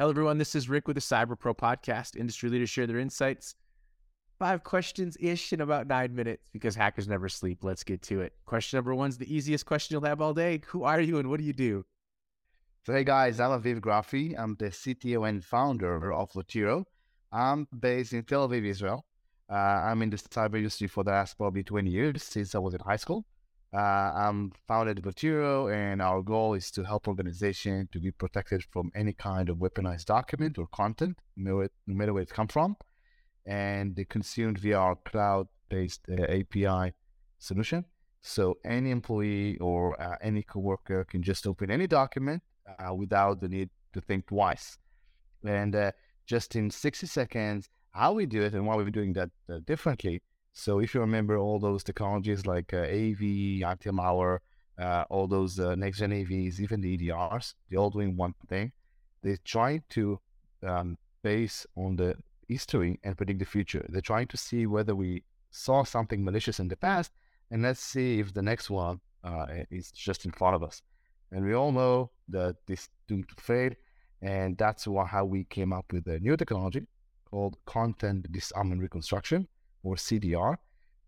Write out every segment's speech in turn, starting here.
Hello, everyone. This is Rick with the Cyber Pro podcast. Industry leaders share their insights. Five questions ish in about nine minutes because hackers never sleep. Let's get to it. Question number one is the easiest question you'll have all day. Who are you and what do you do? So, hey guys, I'm Aviv Grafi. I'm the CTO and founder of Votiro. I'm based in Tel Aviv, Israel. Uh, I'm in the cyber industry for the last probably 20 years since I was in high school. Uh, I'm founded Votiro, and our goal is to help organizations to be protected from any kind of weaponized document or content, no, matter where it comes from, and consumed via our cloud-based uh, API solution. So any employee or uh, any coworker can just open any document uh, without the need to think twice. And uh, just in 60 seconds, how we do it and why we're doing that uh, differently so if you remember all those technologies like uh, AV, anti-malware, uh, all those uh, next-gen AVs, even the EDRs, they're all doing one thing. They're trying to um, base on the history and predict the future. They're trying to see whether we saw something malicious in the past, and let's see if the next one uh, is just in front of us. And we all know that this doomed to fail, and that's why, how we came up with a new technology called content disarm and reconstruction or CDR,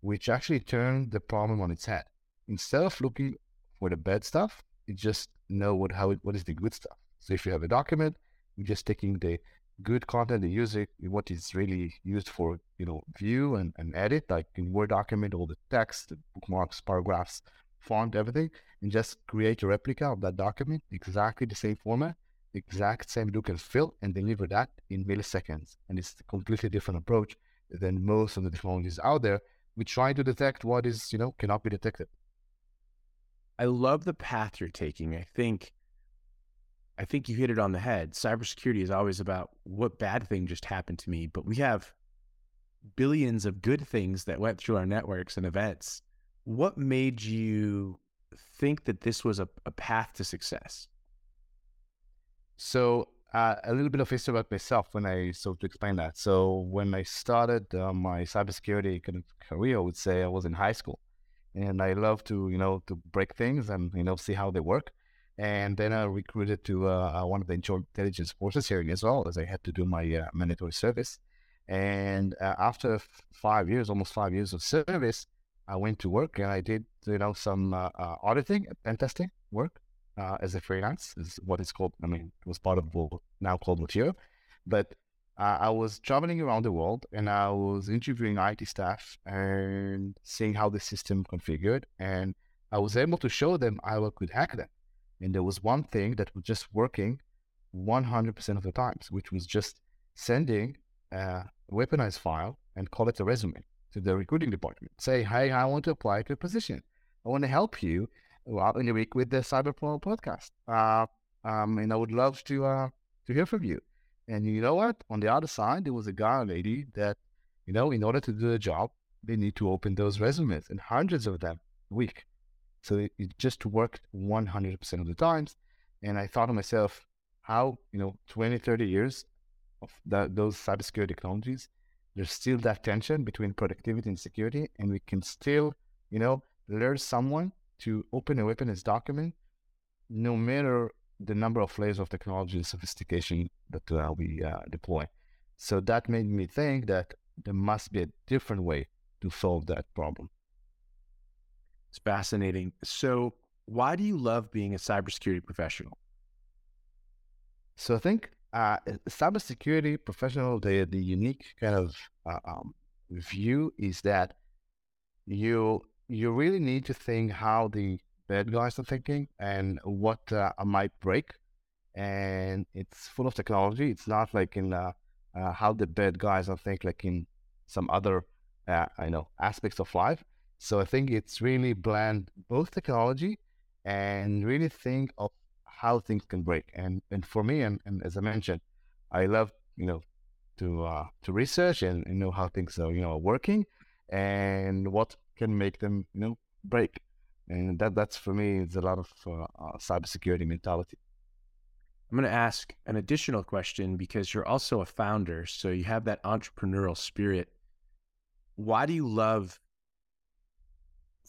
which actually turned the problem on its head. Instead of looking for the bad stuff, it just know what how it, what is the good stuff. So if you have a document, you're just taking the good content, the user, what is really used for, you know, view and, and edit, like in Word document, all the text, the bookmarks, paragraphs, font, everything, and just create a replica of that document, exactly the same format, exact same look and feel, and deliver that in milliseconds. And it's a completely different approach than most of the technologies out there. We try to detect what is, you know, cannot be detected. I love the path you're taking. I think I think you hit it on the head. Cybersecurity is always about what bad thing just happened to me, but we have billions of good things that went through our networks and events. What made you think that this was a, a path to success? So uh, a little bit of history about myself when I so to explain that. So when I started uh, my cybersecurity kind of career, I would say I was in high school, and I love to you know to break things and you know see how they work. And then I recruited to uh, uh one of the intelligence forces here in Israel as I had to do my uh, mandatory service. And uh, after five years, almost five years of service, I went to work and I did you know some auditing, pen testing work uh, as a freelance, is what it's called. I mean, it was part of what now called Votiro. But uh, I was traveling around the world and I was interviewing IT staff and seeing how the system configured. And I was able to show them I could hack them. And there was one thing that was just working 100% of the times, which was just sending a weaponized file and call it a resume to the recruiting department. Say, hey, I want to apply to a position. I want to help you well, in a week with the Cyberpro podcast. Uh, um, and I would love to uh, to hear from you. And you know what? On the other side, there was a guy or lady that, you know, in order to do the job, they need to open those resumes and hundreds of them a week. So it, it just worked 100% of the times. And I thought to myself, how, you know, 20, 30 years of that, those cybersecurity technologies, there's still that tension between productivity and security. And we can still, you know, learn someone to open a weaponized document, no matter the number of layers of technology and sophistication that uh, we uh, deploy. So that made me think that there must be a different way to solve that problem. It's fascinating. So, why do you love being a cybersecurity professional? So, I think uh, cybersecurity professional, the the unique kind of uh, um, view is that you you really need to think how the bad guys are thinking and what uh, might break. And it's full of technology. It's not like in uh, uh, how the bad guys are think like in some other, uh, I know, aspects of life. So I think it's really blend both technology and really think of how things can break. And and for me, and, and as I mentioned, I love you know to uh, to research and, and know how things are you know working and what can make them, you know, break. And that that's for me is a lot of uh, uh, cybersecurity mentality. I'm going to ask an additional question because you're also a founder, so you have that entrepreneurial spirit. Why do you love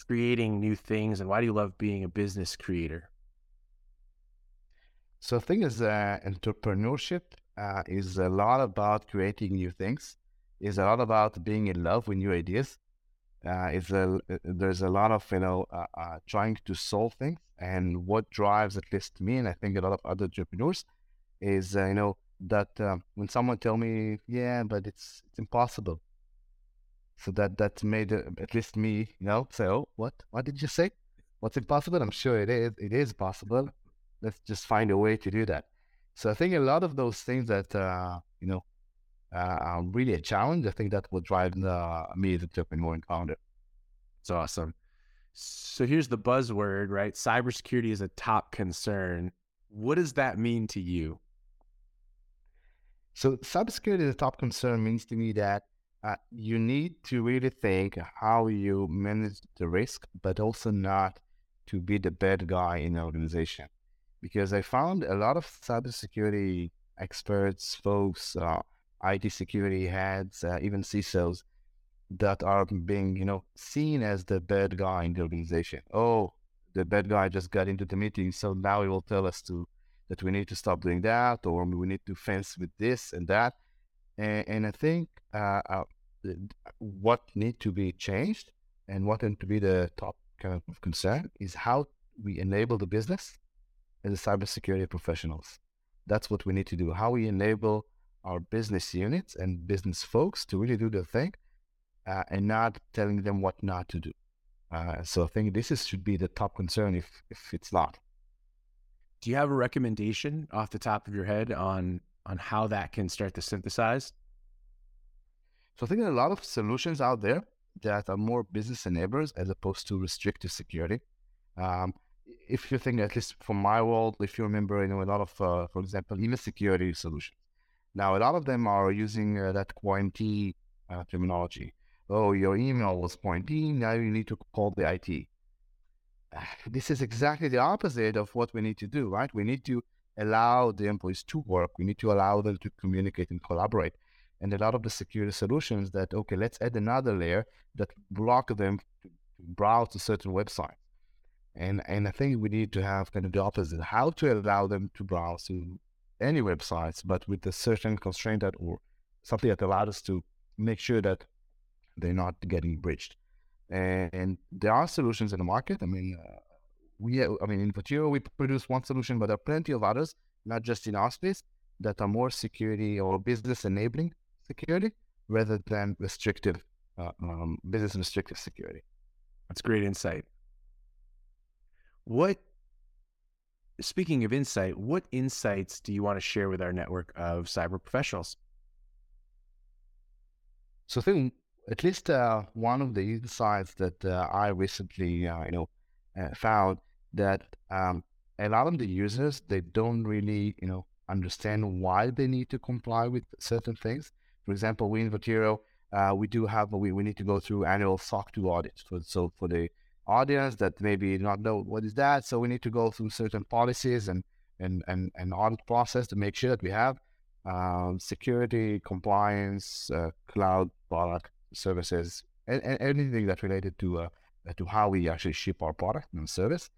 creating new things, and why do you love being a business creator? So, the thing is, uh, entrepreneurship uh, is a lot about creating new things. Is a lot about being in love with new ideas. Uh, is a uh, there's a lot of you know uh, uh, trying to solve things, and what drives at least me, and I think a lot of other entrepreneurs, is uh, you know that um, when someone tell me, yeah, but it's it's impossible. So that that made uh, at least me, you know, say, oh, what what did you say? What's impossible? I'm sure it is. It is possible. Let's just find a way to do that. So I think a lot of those things that uh, you know uh, really a challenge. I think that will drive the, me an entrepreneur and founder. It's awesome. So here's the buzzword, right? Cybersecurity is a top concern. What does that mean to you? So cybersecurity is a top concern means to me that uh, you need to really think how you manage the risk, but also not to be the bad guy in the organization. Because I found a lot of cybersecurity experts, folks, uh, IT security heads, uh, even CISOs that are being, you know, seen as the bad guy in the organization. Oh, the bad guy just got into the meeting, so now he will tell us to that we need to stop doing that, or we need to fence with this and that. And, and I think uh, uh, what need to be changed and what need to be the top kind of concern is how we enable the business and the cybersecurity professionals. That's what we need to do. How we enable our business units and business folks to really do their thing uh, and not telling them what not to do. Uh, so I think this is, should be the top concern if, if it's not. Do you have a recommendation off the top of your head on on how that can start to synthesize? So I think there are a lot of solutions out there that are more business enablers as opposed to restrictive security. Um, if you think, at least from my world, if you remember, you know, a lot of, uh, for example, email security solutions. Now, a lot of them are using uh, that quarantine uh, terminology. Oh, your email was quarantined. Now you need to call the IT this is exactly the opposite of what we need to do, right? We need to allow the employees to work. We need to allow them to communicate and collaborate. And a lot of the security solutions that, okay, let's add another layer that block them to browse to certain websites. And and I think we need to have kind of the opposite, how to allow them to browse to any websites, but with a certain constraint that or something that allowed us to make sure that they're not getting breached. And there are solutions in the market. I mean, uh, we, I mean, in Votiro, we produce one solution, but there are plenty of others, not just in our space, that are more security or business enabling security rather than restrictive, uh, um, business restrictive security. That's great insight. What, speaking of insight, what insights do you want to share with our network of cyber professionals? So I think at least uh, one of the insights that uh, I recently, uh, you know, uh, found that um, a lot of the users they don't really, you know, understand why they need to comply with certain things. For example, we in Votiro, uh, we do have we, we need to go through annual SOC 2 audits. For, so for the audience that maybe not know what is that, so we need to go through certain policies and and and, and audit process to make sure that we have um, security, compliance, uh, cloud product services, and, and anything that related to uh, to how we actually ship our product and service.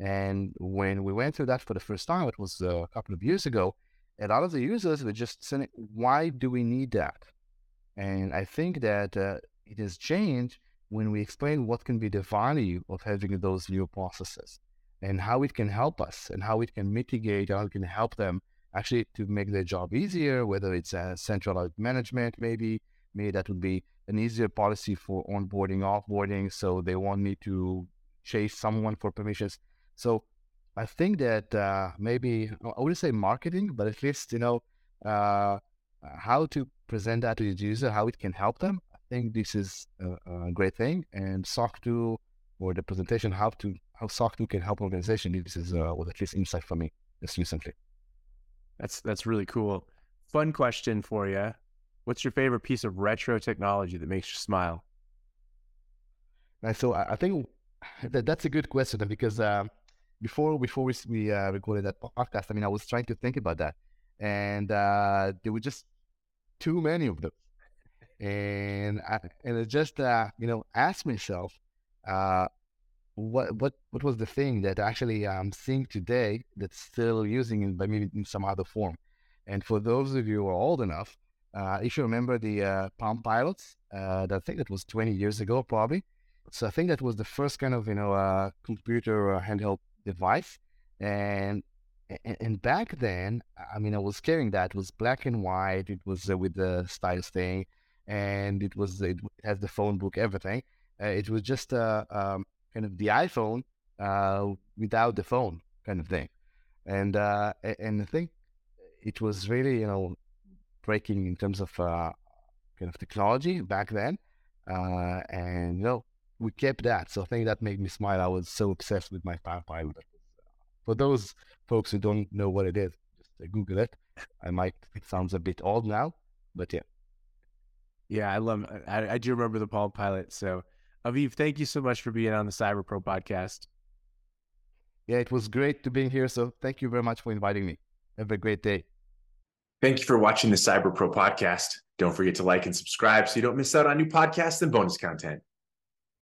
And when we went through that for the first time, it was uh, a couple of years ago. A lot of the users were just saying, "Why do we need that?" And I think that uh, it has changed when we explain what can be the value of having those new processes and how it can help us and how it can mitigate, how it can help them actually to make their job easier, whether it's a centralized management, maybe, maybe that would be an easier policy for onboarding, offboarding, so they won't need to chase someone for permissions. So I think that uh, maybe I wouldn't say marketing, but at least you know uh, how to present that to the user, how it can help them. I think this is a, a great thing, and SOC 2 or the presentation how to how SOC 2 can help organization. This is uh, was at least insight for me just recently. That's that's really cool. Fun question for you. What's your favorite piece of retro technology that makes you smile? And so I, think that that's a good question because uh, before before we, we uh, recorded that podcast, I mean, I was trying to think about that, and uh, there were just too many of them, and I, and it just uh, you know asked myself, uh, what what what was the thing that actually I'm seeing today that's still using it, but maybe in some other form. And for those of you who are old enough, uh, if you remember the uh, Palm Pilots, uh, I think that was 20 years ago, probably. So I think that was the first kind of you know uh, computer handheld device, and, and, and back then, I mean, I was carrying that. It was black and white. It was uh, with the stylus thing, and it was it has the phone book, everything. Uh, it was just uh, um, kind of the iPhone uh, without the phone, kind of thing, and and I think it was really you know breaking in terms of uh, kind of technology back then. Uh, and you know, we kept that. So I think that made me smile. I was so obsessed with my Pilot. For those folks who don't know what it is, just uh, Google it. I might it sounds a bit old now, but yeah. Yeah, I love. I, I do remember the Palm Pilot. So, Aviv, thank you so much for being on the Cyber Pro podcast. Yeah, it was great to be here. So, thank you very much for inviting me. Have a great day. Thank you for watching the Cyber Pro podcast. Don't forget to like and subscribe so you don't miss out on new podcasts and bonus content.